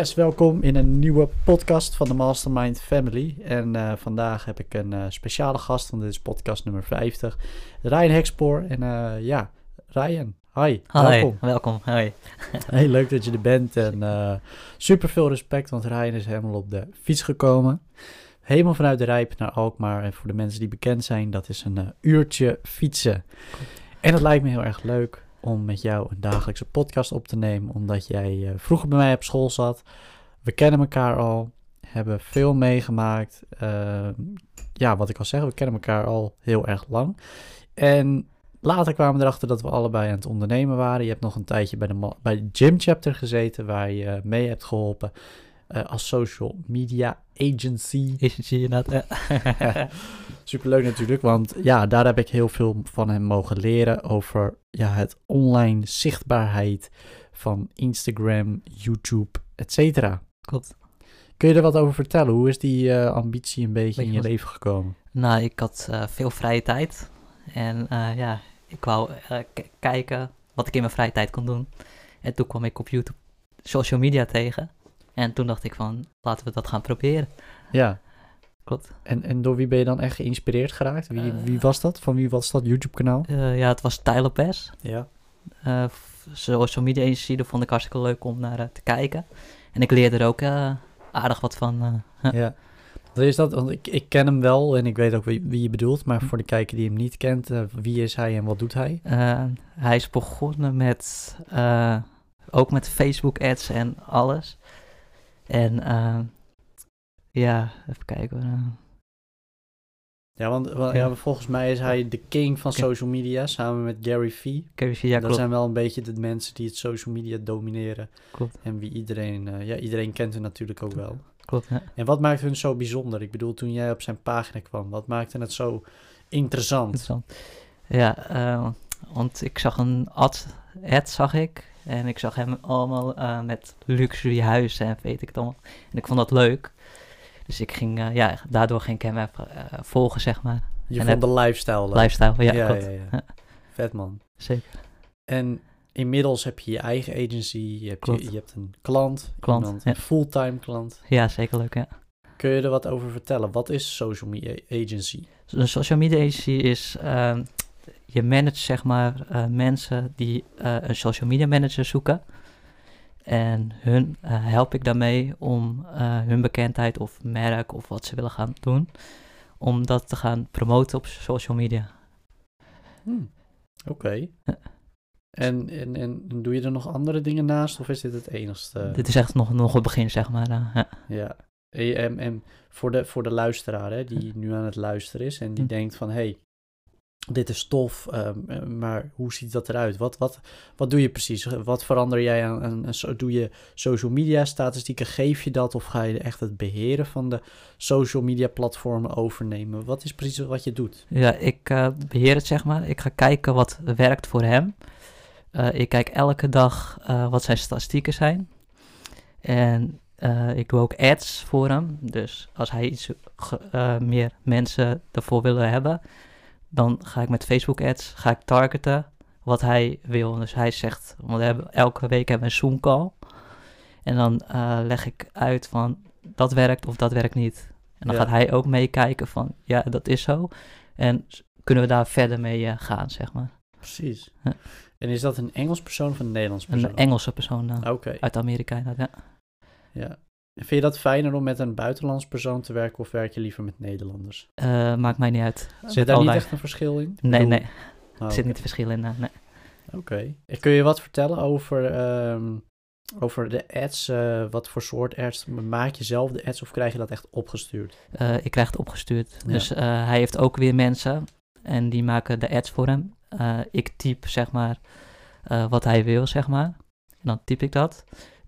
Yes, welkom in een nieuwe podcast van de Mastermind Family. En uh, vandaag heb ik een uh, speciale gast, want dit is podcast nummer 50. Ryan Hexpoor. En uh, ja, Ryan, hi, welkom. welkom, hoi. Heel leuk dat je er bent en super veel respect, want Ryan is helemaal op de fiets gekomen. Helemaal vanuit de Rijp naar Alkmaar. En voor de mensen die bekend zijn, dat is een uurtje fietsen. En het lijkt me heel erg leuk om met jou een dagelijkse podcast op te nemen, omdat jij uh, vroeger bij mij op school zat. We kennen elkaar al, hebben veel meegemaakt. Uh, ja, wat ik al zeg, we kennen elkaar al heel erg lang. En later kwamen we erachter dat we allebei aan het ondernemen waren. Je hebt nog een tijdje bij de, bij de Gym Chapter gezeten, waar je mee hebt geholpen uh, als social media agency. Agency, inderdaad. Superleuk natuurlijk, want ja, daar heb ik heel veel van hem mogen leren over ja, het online zichtbaarheid van Instagram, YouTube, etc. Klopt. Kun je er wat over vertellen? Hoe is die uh, ambitie een beetje in je leven gekomen? Nou, ik had uh, veel vrije tijd. En uh, ja, ik wou kijken wat ik in mijn vrije tijd kon doen. En toen kwam ik op YouTube social media tegen. En toen dacht ik van, laten we dat gaan proberen. Ja. Klopt. En, en door wie ben je dan echt geïnspireerd geraakt? Wie, uh, wie was dat? Van wie was dat YouTube-kanaal? Uh, ja, het was Tyler Pass. Ja. Uh, social media agency, vond ik hartstikke leuk om naar te kijken. En ik leerde er ook aardig wat van. ja. Wat is dat? Want ik, ik ken hem wel en ik weet ook wie, wie je bedoelt. Maar voor de kijker die hem niet kent, wie is hij en wat doet hij? hij is begonnen met, ook met Facebook ads en alles. En ja, even kijken. Ja, want wel, ja. volgens mij is hij de king van social media samen met Gary Vee. Gary Vee, ja, Dat klopt. zijn wel een beetje de mensen die het social media domineren. Klopt. En wie iedereen, uh, ja, iedereen kent hen natuurlijk ook wel. Klopt, ja. En wat maakt hun zo bijzonder? Ik bedoel, toen jij op zijn pagina kwam, wat maakte het zo interessant? Interessant. Ja, uh, want ik zag een ad, ad zag ik. En ik zag hem allemaal uh, met luxury huizen en weet ik het allemaal. En ik vond dat leuk. Dus ik ging, uh, ja, daardoor ging ik hem even uh, volgen, zeg maar. Je en vond de lifestyle leuk? Lifestyle, ja, ja, klopt. ja, ja. Vet man. Zeker. En inmiddels heb je je eigen agency, je hebt, je, je hebt een klant, klant iemand, ja. een fulltime klant. Ja, zeker leuk, ja. Kun je er wat over vertellen? Wat is social media agency? Een social media agency is uh, je managt zeg maar uh, mensen die een social media manager zoeken. En hun uh, help ik daarmee om hun bekendheid of merk of wat ze willen gaan doen, om dat te gaan promoten op social media. Hmm. Oké. Okay. En, en, en doe je er nog andere dingen naast of is dit het enigste? Dit is echt nog, nog het begin, zeg maar. ja. ja. En, en voor, de, voor de luisteraar hè, die nu aan het luisteren is en die hm. denkt van... hey, dit is tof, um, maar hoe ziet dat eruit? Wat, wat, wat doe je precies? Wat verander jij aan, Doe je social media statistieken? Geef je dat of ga je echt het beheren van de social media platformen overnemen? Wat is precies wat je doet? Ja, ik uh, beheer het zeg maar. Ik ga kijken wat werkt voor hem. Uh, ik kijk elke dag wat zijn statistieken zijn. En ik doe ook ads voor hem. Dus als hij iets meer mensen ervoor willen hebben dan ga ik met Facebook ads, ga ik targeten wat hij wil. Dus hij zegt, want we hebben, elke week hebben we een Zoom call. En dan uh, leg ik uit van, dat werkt of dat werkt niet. En dan ja. gaat hij ook meekijken van, ja, dat is zo. En kunnen we daar verder mee uh, gaan, zeg maar. Precies. Ja. En is dat een Engels persoon of een Nederlands persoon? Een Engelse persoon dan. Okay. Uit Amerika, ja. Ja. Vind je dat fijner om met een buitenlands persoon te werken of werk je liever met Nederlanders? Uh, maakt mij niet uit. Zit daar niet echt een verschil in? Nee, nee. Oh, er zit niet verschil in, nee. Oké. Okay. Kun je wat vertellen over, um, over de ads? Uh, wat voor soort ads? Maak je zelf de ads of krijg je dat echt opgestuurd? Ik krijg het opgestuurd. Ja. Dus hij heeft ook weer mensen en die maken de ads voor hem. ik typ zeg maar wat hij wil, zeg maar. En dan typ ik dat.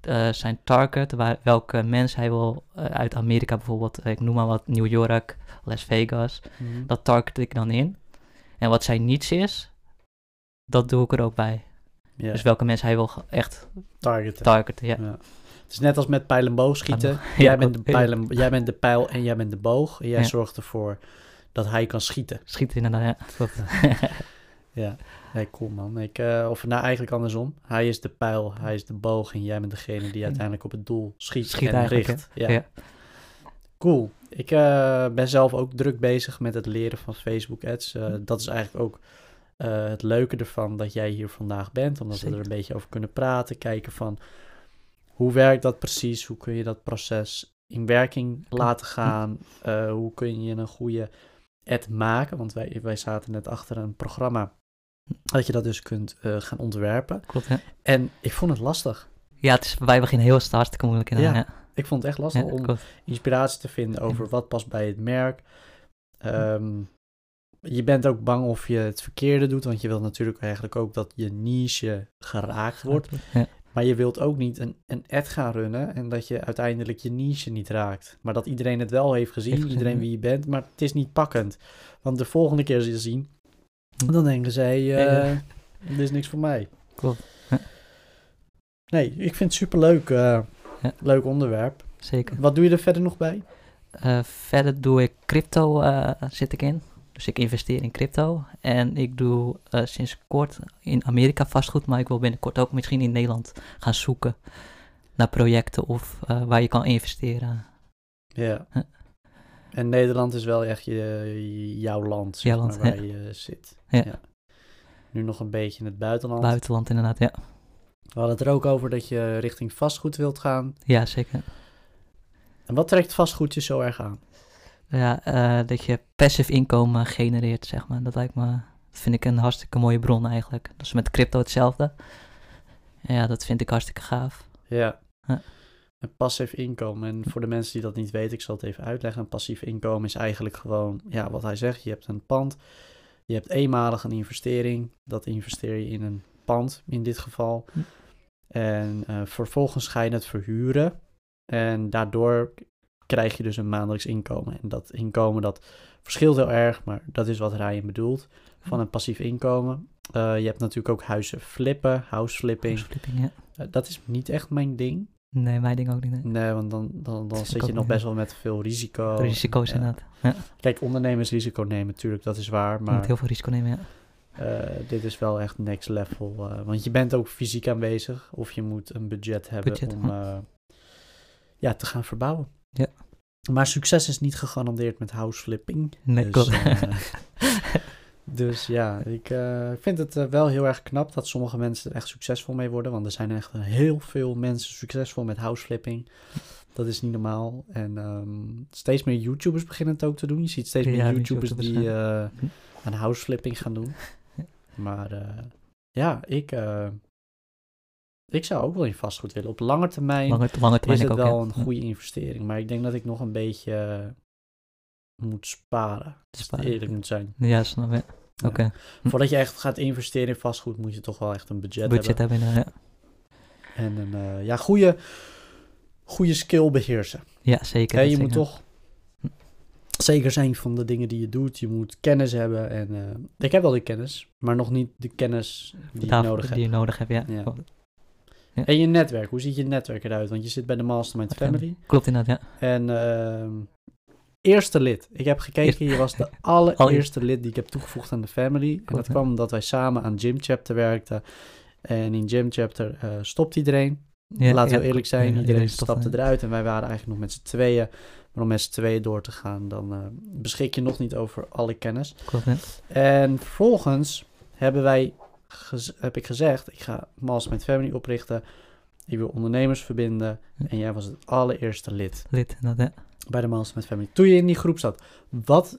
Uh, zijn target, waar, welke mens hij wil uh, uit Amerika bijvoorbeeld, ik noem maar wat, New York, Las Vegas, mm-hmm. dat target ik dan in. En wat zijn niets is, dat doe ik er ook bij. Yeah. Dus welke mens hij wil echt targeten. targeten ja. ja. Het is net als met pijl en boog schieten. Ja, jij, bent de pijl en, jij bent de pijl en jij bent de boog. En jij zorgt ervoor dat hij kan schieten. Schieten inderdaad, ja. ja. Nee, cool man. Ik, eh, of nou eigenlijk andersom. Hij is de pijl, hij is de boog en jij bent degene die uiteindelijk op het doel schiet, Schiet en richt. Ja. Ja. Cool. Ik eh, ben zelf ook druk bezig met het leren van Facebook ads. Eh, dat is eigenlijk ook het leuke ervan dat jij hier vandaag bent. Omdat we er een beetje over kunnen praten. Kijken van hoe werkt dat precies? Hoe kun je dat proces in werking laten gaan? Eh, hoe kun je een goede ad maken? Want wij, wij zaten net achter een programma dat je dat dus kunt eh, gaan ontwerpen. Klopt, hè? En ik vond het lastig. Ja, het is, wij beginnen heel hartstikke moeilijk in. Ja, Ja, Ik vond het echt lastig ja, om klopt. inspiratie te vinden over wat past bij het merk. Ehm, je bent ook bang of je het verkeerde doet, want je wilt natuurlijk eigenlijk ook dat je niche geraakt wordt. Ja, Maar je wilt ook niet een, een ad gaan runnen en dat je uiteindelijk je niche niet raakt. Maar dat iedereen het wel heeft gezien, iedereen wie je bent, maar het is niet pakkend. Want de volgende keer ze je zien, dan denken zij, eh Ja. dit is niks voor mij. Klopt. Ja. Nee, ik vind het superleuk, eh Ja. leuk onderwerp. zeker. Wat doe je er verder nog bij? Eh, verder doe ik crypto, eh, zit ik in. Dus ik investeer in crypto. En ik doe eh, sinds kort in Amerika vastgoed, maar ik wil binnenkort ook misschien in Nederland gaan zoeken naar projecten of eh, waar je kan investeren. Ja. Huh. En Nederland is wel echt je, jouw land, zeg Jouw land, maar, waar je zit. Ja. Nu nog een beetje in het buitenland. Buitenland inderdaad, ja. We hadden het er ook over dat je richting vastgoed wilt gaan. Ja, zeker. En wat trekt vastgoed je zo erg aan? Ja, eh, dat je passive inkomen genereert, zeg maar. Dat lijkt me, dat vind ik een hartstikke mooie bron eigenlijk. Dat is met crypto hetzelfde. Ja, dat vind ik hartstikke gaaf. Ja. Een passief inkomen. En voor de mensen die dat niet weten, ik zal het even uitleggen. Een passief inkomen is eigenlijk gewoon, ja, wat hij zegt. Je hebt een pand. Je hebt eenmalig een investering. Dat investeer je in een pand, in dit geval. Hm. En eh, vervolgens ga je het verhuren. En daardoor krijg je dus een maandelijks inkomen. En dat inkomen, dat verschilt heel erg. Maar dat is wat Ryan bedoelt. Van een passief inkomen. Eh, je hebt natuurlijk ook huizen flippen, house flipping. Flipping, ja. Eh, dat is niet echt mijn ding. Nee, mijn ding ook niet. Nee. Nee, want dan, dan, dan zit je nog best wel met veel risico. Risico's Ja. inderdaad. Ja, Kijk, ondernemers risico nemen natuurlijk, dat is waar. je moet Maar heel veel risico nemen, ja. eh, dit is wel echt next level. eh, want je bent ook fysiek aanwezig. Of je moet een budget hebben Budget, om eh, ja, te gaan verbouwen. Ja. Maar succes is niet gegarandeerd met house flipping. Nee, dus, klopt. dus ja, ik eh, vind het eh, wel heel erg knap dat sommige mensen er echt succesvol mee worden. Want er zijn echt heel veel mensen succesvol met house flipping. Dat is niet normaal. En ehm, steeds meer YouTubers beginnen het ook te doen. Je ziet steeds meer Ja, YouTubers YouTubers, die eh, Hm. aan house flipping gaan doen. Maar eh, ja, ik, eh, ik zou ook wel in vastgoed willen. Op lange termijn Lange, lange termijn is ik het ook, wel ja. een goede investering. Maar ik denk dat ik nog een beetje eh, moet sparen. Ik eerlijk moet zijn. Ja, snap je. Oké. Hm. Voordat je echt gaat investeren in vastgoed, moet je toch wel echt een budget, Budget hebben. hebben, inderdaad, ja. En een eh, ja, goede, goede skill beheersen. Ja, zeker. Hè, dat je zeker. moet toch zeker zijn van de dingen die je doet. Je moet kennis hebben. En eh, ik heb wel de kennis, maar nog niet de kennis die je nodig hebt. Die je nodig hebt, ja. Ja. En je netwerk, hoe ziet je netwerk eruit? Want je zit bij de Mastermind Family. Klopt inderdaad, ja. En ehm, eerste lid. Ik heb gekeken, je was de allereerste lid die ik heb toegevoegd aan de family. En dat kwam omdat wij samen aan Gym Chapter werkten. En in Gym Chapter eh, stopt iedereen. ja Laten we ja, eerlijk zijn, ja, iedereen stapte eruit. En wij waren eigenlijk nog met z'n tweeën. Maar om met z'n tweeën door te gaan, dan eh, beschik je nog niet over alle kennis. Klopt. En vervolgens hebben wij, heb ik gezegd, ik ga Mastermind Family oprichten. Ik wil ondernemers verbinden. En jij was het allereerste lid Lid, inderdaad, ja. Bij de Mastermind Family. Toen je in die groep zat, wat,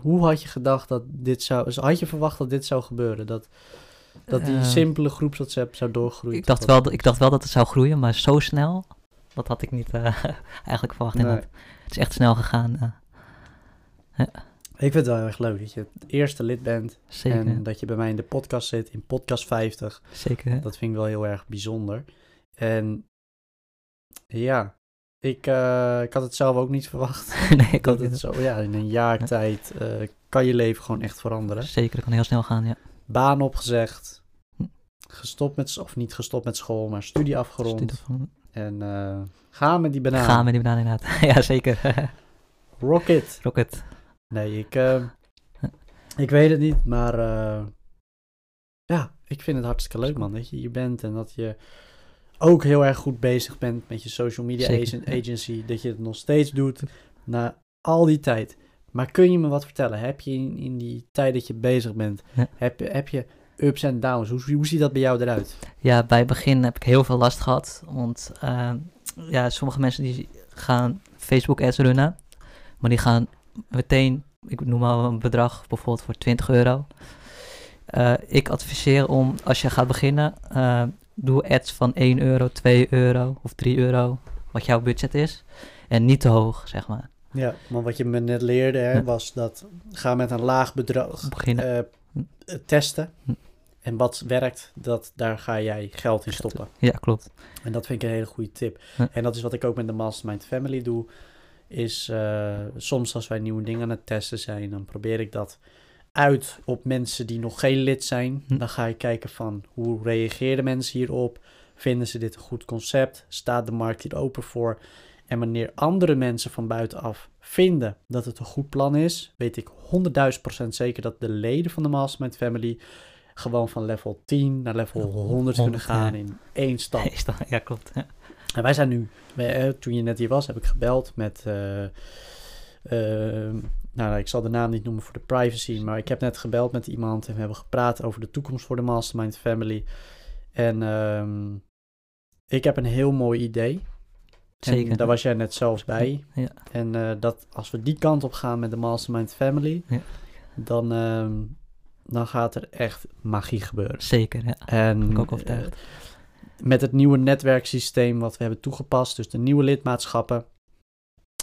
hoe had je gedacht dat dit zou... dus Had je verwacht dat dit zou gebeuren? Dat, dat die Eh, simpele groepswhatsapp zou doorgroeien? Ik dacht, wel, ik dacht wel dat het zou groeien, maar zo snel, dat had ik niet eh, eigenlijk verwacht. Nee. Het is echt snel gegaan, eh, Ik vind het wel heel erg leuk dat je het eerste lid bent. zeker. En dat je bij mij in de podcast zit, in podcast 50. zeker, hè. Dat vind ik wel heel erg bijzonder. En ja, ik, eh, ik had het zelf ook niet verwacht. nee, ik ook het zo, ja, in een jaar Ja. tijd eh, kan je leven gewoon echt veranderen. Zeker, dat kan heel snel gaan, ja. Baan opgezegd, Hm. gestopt met, of niet gestopt met school, maar studie afgerond. Studie En eh ga met die banaan. Gaan met die banaan inderdaad. ja, zeker. Rocket. Rocket. Nee, ik, eh, ik weet het niet, maar ja, ik vind het hartstikke leuk, man, dat je hier bent en dat je ook heel erg goed bezig bent met je social media Zeker, agency. Dat je het nog steeds doet na al die tijd. Maar kun je me wat vertellen? Heb je in, in die tijd dat je bezig bent, Ja. heb, je, heb je ups en downs? Hoe, hoe ziet dat bij jou eruit? Ja, bij het begin heb ik heel veel last gehad. Want eh, ja, sommige mensen die gaan Facebook ads runnen. Maar die gaan meteen, ik noem maar een bedrag, bijvoorbeeld voor 20 euro. Eh, ik adviseer om, als je gaat beginnen, eh, doe ads van 1 euro, 2 euro of 3 euro. Wat jouw budget is. En niet te hoog, zeg maar. Ja, maar wat je me net leerde hè, Ja. was dat ga met een laag bedrag Beginnen. eh, eh, testen. Hm. En wat werkt, dat, daar ga jij geld in stoppen. Ja, klopt. En dat vind ik een hele goede tip. En dat is wat ik ook met de Mastermind Family doe. Is eh, soms als wij nieuwe dingen aan het testen zijn, dan probeer ik dat uit op mensen die nog geen lid zijn. Hm. Dan ga ik kijken van hoe reageren mensen hierop? Vinden ze dit een goed concept? Staat de markt hier open voor? En wanneer andere mensen van buitenaf vinden dat het een goed plan is, weet ik 100.000% zeker dat de leden van de Mastermind Family gewoon van level 10 naar level 100 kunnen 100, gaan in één stap. Ja, klopt. Ja. En wij zijn nu, wij, eh, toen je net hier was, heb ik gebeld met. eh, eh, nou, ik zal de naam niet noemen voor de privacy, maar ik heb net gebeld met iemand en we hebben gepraat over de toekomst voor de Mastermind Family. En ehm, ik heb een heel mooi idee. Zeker. En daar was jij net zelfs bij. Ja. En eh, dat als we die kant op gaan met de Mastermind Family, Ja. dan, ehm, dan gaat er echt magie gebeuren. Zeker, ja. En Ben ik ook overtuigd. eh, met het nieuwe netwerksysteem wat we hebben toegepast, dus de nieuwe lidmaatschappen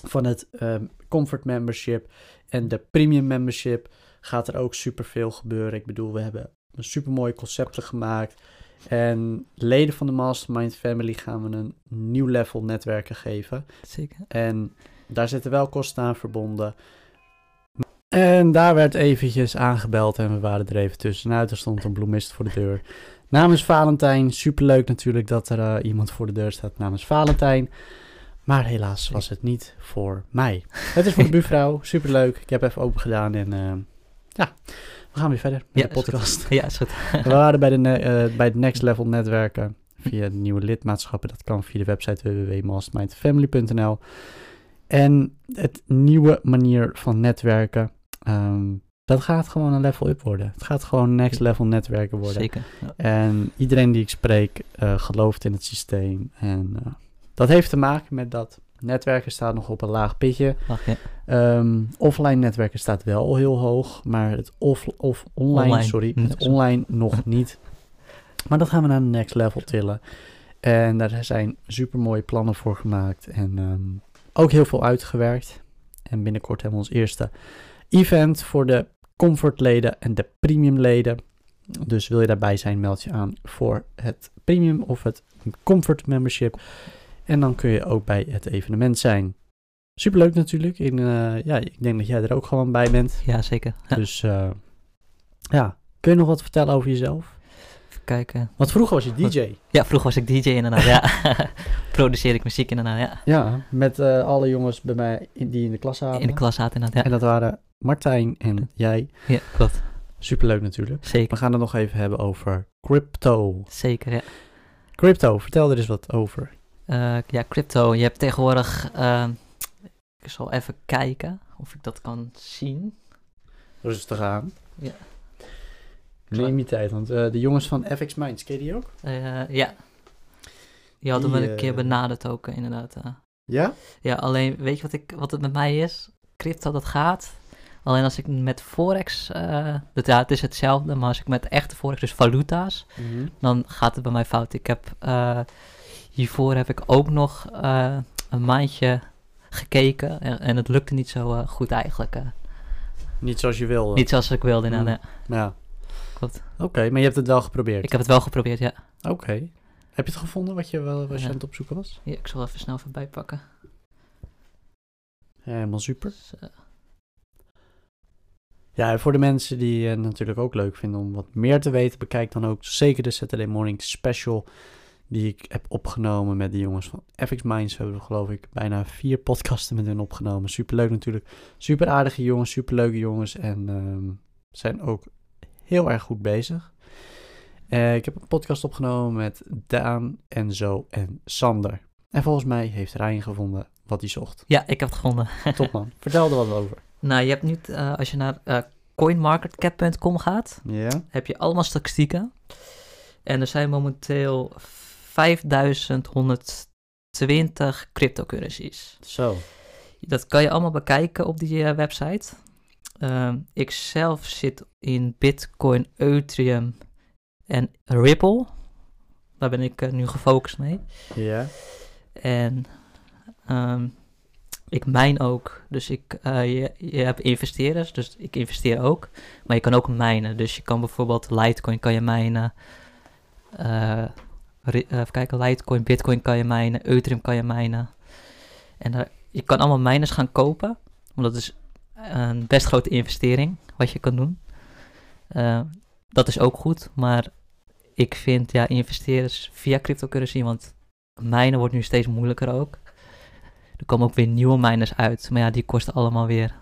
van het ehm, Comfort Membership en de Premium Membership, gaat er ook superveel gebeuren. Ik bedoel, we hebben een supermooie concepten gemaakt. En leden van de Mastermind Family gaan we een nieuw level netwerken geven. Zeker. En daar zitten wel kosten aan verbonden. En daar werd eventjes aangebeld en we waren er even tussenuit. Er stond een bloemist voor de deur. Namens Valentijn, superleuk natuurlijk dat er eh, iemand voor de deur staat namens Valentijn. Maar helaas was het niet voor mij. Het is voor de buurvrouw, superleuk. Ik heb even open gedaan en eh, ja, we gaan weer verder met Ja, de is podcast. Ja, is goed. We waren bij, de, eh, bij het Next Level netwerken via de nieuwe lidmaatschappen. Dat kan via de website www.mastermindfamily.nl. En het nieuwe manier van netwerken, ehm, dat gaat gewoon een level up worden. Het gaat gewoon next level netwerken worden. Zeker. Ja. En iedereen die ik spreek eh, gelooft in het systeem. En dat heeft te maken met dat netwerken staat nog op een laag pitje. Ja. Ehm, offline netwerken staat wel heel hoog, maar het off, of online, Online. sorry, het online nog niet. Maar dat gaan we naar de next level tillen. En daar zijn super mooie plannen voor gemaakt en ehm, ook heel veel uitgewerkt. En binnenkort hebben we ons eerste event voor de comfortleden en de premium leden. Dus wil je daarbij zijn, meld je aan voor het premium of het comfort membership. En dan kun je ook bij het evenement zijn. Superleuk natuurlijk. En, eh, ja, ik denk dat jij er ook gewoon bij bent. ja, zeker. Ja. Dus eh, ja, kun je nog wat vertellen over jezelf? Even kijken. Want vroeger was je DJ. Ja, vroeger was ik DJ inderdaad, ja. Produceerde ik muziek inderdaad, ja. Ja, met eh, alle jongens bij mij in, die in de klas zaten. In de klas zaten inderdaad, En ja. dat waren Martijn en jij. Ja, klopt. Superleuk natuurlijk. We Zeker. gaan het nog even hebben over crypto. Zeker, ja. Crypto, vertel er eens wat over. Eh, ja, crypto. Je hebt tegenwoordig... eh, ik zal even kijken of ik dat kan zien. Rustig aan. Ja. Neem je tijd, want eh, de jongens van FX Minds, ken je die ook? Ja. Die hadden Die, me een keer benaderd ook, inderdaad. Ja? Ja, alleen weet je wat, ik, wat het met mij is? Crypto, dat gaat. Alleen als ik met Forex, eh, dat, ja, het is hetzelfde, maar als ik met echte Forex, dus valuta's, dan gaat het bij mij fout. Ik heb, hiervoor heb ik ook nog eh, een maandje gekeken en, en het lukte niet zo eh, goed eigenlijk. eh. Niet zoals je wilde. Niet zoals ik wilde, inderdaad. Mm. Ja. Klopt. Oké, maar je hebt het wel geprobeerd. Ik heb het wel geprobeerd, ja. Oké. Heb je het gevonden wat je wel was je Ja. aan het opzoeken was? ja. Ik zal even snel even bijpakken. Helemaal super. Ja, voor de mensen die het natuurlijk ook leuk vinden om wat meer te weten, bekijk dan ook zeker de Saturday Morning Special die ik heb opgenomen met de jongens van FX Minds. We hebben geloof ik bijna vier podcasten met hen opgenomen. Superleuk natuurlijk. Super aardige jongens, superleuke jongens en ehm, zijn ook heel erg goed bezig. Eh, ik heb een podcast opgenomen met Daan, Enzo en Sander. En volgens mij heeft Ryan gevonden wat hij zocht. Ja, ik heb het gevonden. Top man. Vertel er wat over. Nou, je hebt nu, eh, als je naar eh, coinmarketcap.com gaat, heb je allemaal statistieken. En er zijn momenteel 5120 cryptocurrencies. Zo. Dat kan je allemaal bekijken op die eh, website. Ehm, ik zelf zit in Bitcoin, Ethereum en Ripple. Daar ben ik eh, nu gefocust mee. Ja? En ehm, ik mijn ook. Dus ik, eh, je, je hebt investeerders, dus ik investeer ook. Maar je kan ook mijnen. Dus je kan bijvoorbeeld Litecoin kan je mijnen. Eh, even kijken, Litecoin, Bitcoin kan je mijnen. Ethereum kan je mijnen. En daar- je kan allemaal miners gaan kopen. Want dat is een best grote investering wat je kan doen. Eh, dat is ook goed, maar ik vind ja, investeerders via cryptocurrency, want mijnen wordt nu steeds moeilijker ook. Er komen ook weer nieuwe miners uit, maar ja, die kosten allemaal weer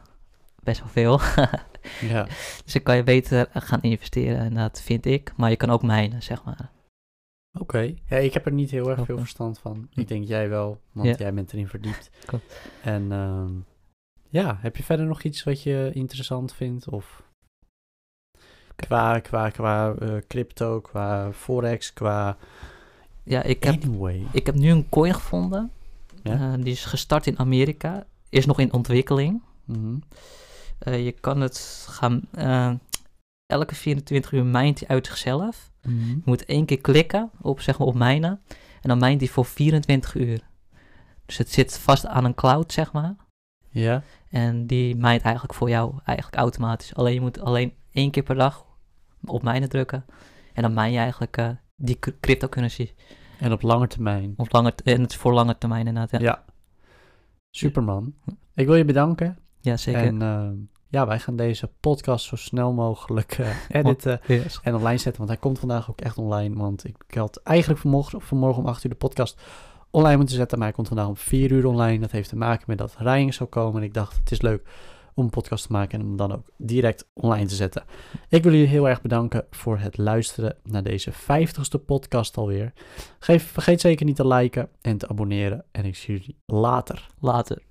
best wel veel. Ja. dus dan kan je beter gaan investeren en dat vind ik. Maar je kan ook mijnen, zeg maar. Oké. Ja, ik heb er niet heel erg veel verstand van. Ik denk jij wel, want jij bent erin verdiept. Klopt. En ehm, ja, heb je verder nog iets wat je interessant vindt? Of qua, qua, qua eh, crypto, qua forex, qua... Ja, ik heb, Anyway. ik heb nu een coin gevonden. Ja? Eh, die is gestart in Amerika. Is nog in ontwikkeling. Mhm. Eh, je kan het gaan... elke 24 uur mijnt hij uit zichzelf. Mhm. Je moet één keer klikken op, zeg maar, op mijnen. En dan mijnt hij voor 24 uur. Dus het zit vast aan een cloud, zeg maar. Ja? En die mijnt eigenlijk voor jou eigenlijk automatisch. Alleen je moet alleen één keer per dag op mijnen drukken. En dan mijn je eigenlijk eh, die cr- cryptocurrency. En op lange termijn. Op lange, en het is voor lange termijn inderdaad. Ja, Ja. Superman. Ik wil je bedanken. ja zeker. En ehm, ja, wij gaan deze podcast zo snel mogelijk eh, editen Yes. en online zetten. Want hij komt vandaag ook echt online. Want ik had eigenlijk vanmorgen, vanmorgen om 8 uur de podcast online moeten zetten. Maar hij komt vandaag om 4 uur online. Dat heeft te maken met dat Ryan zou komen. En ik dacht, het is leuk om een podcast te maken en hem dan ook direct online te zetten. Ik wil jullie heel erg bedanken voor het luisteren naar deze 50ste podcast alweer. Geef, vergeet zeker niet te liken en te abonneren. En ik zie jullie later. Later.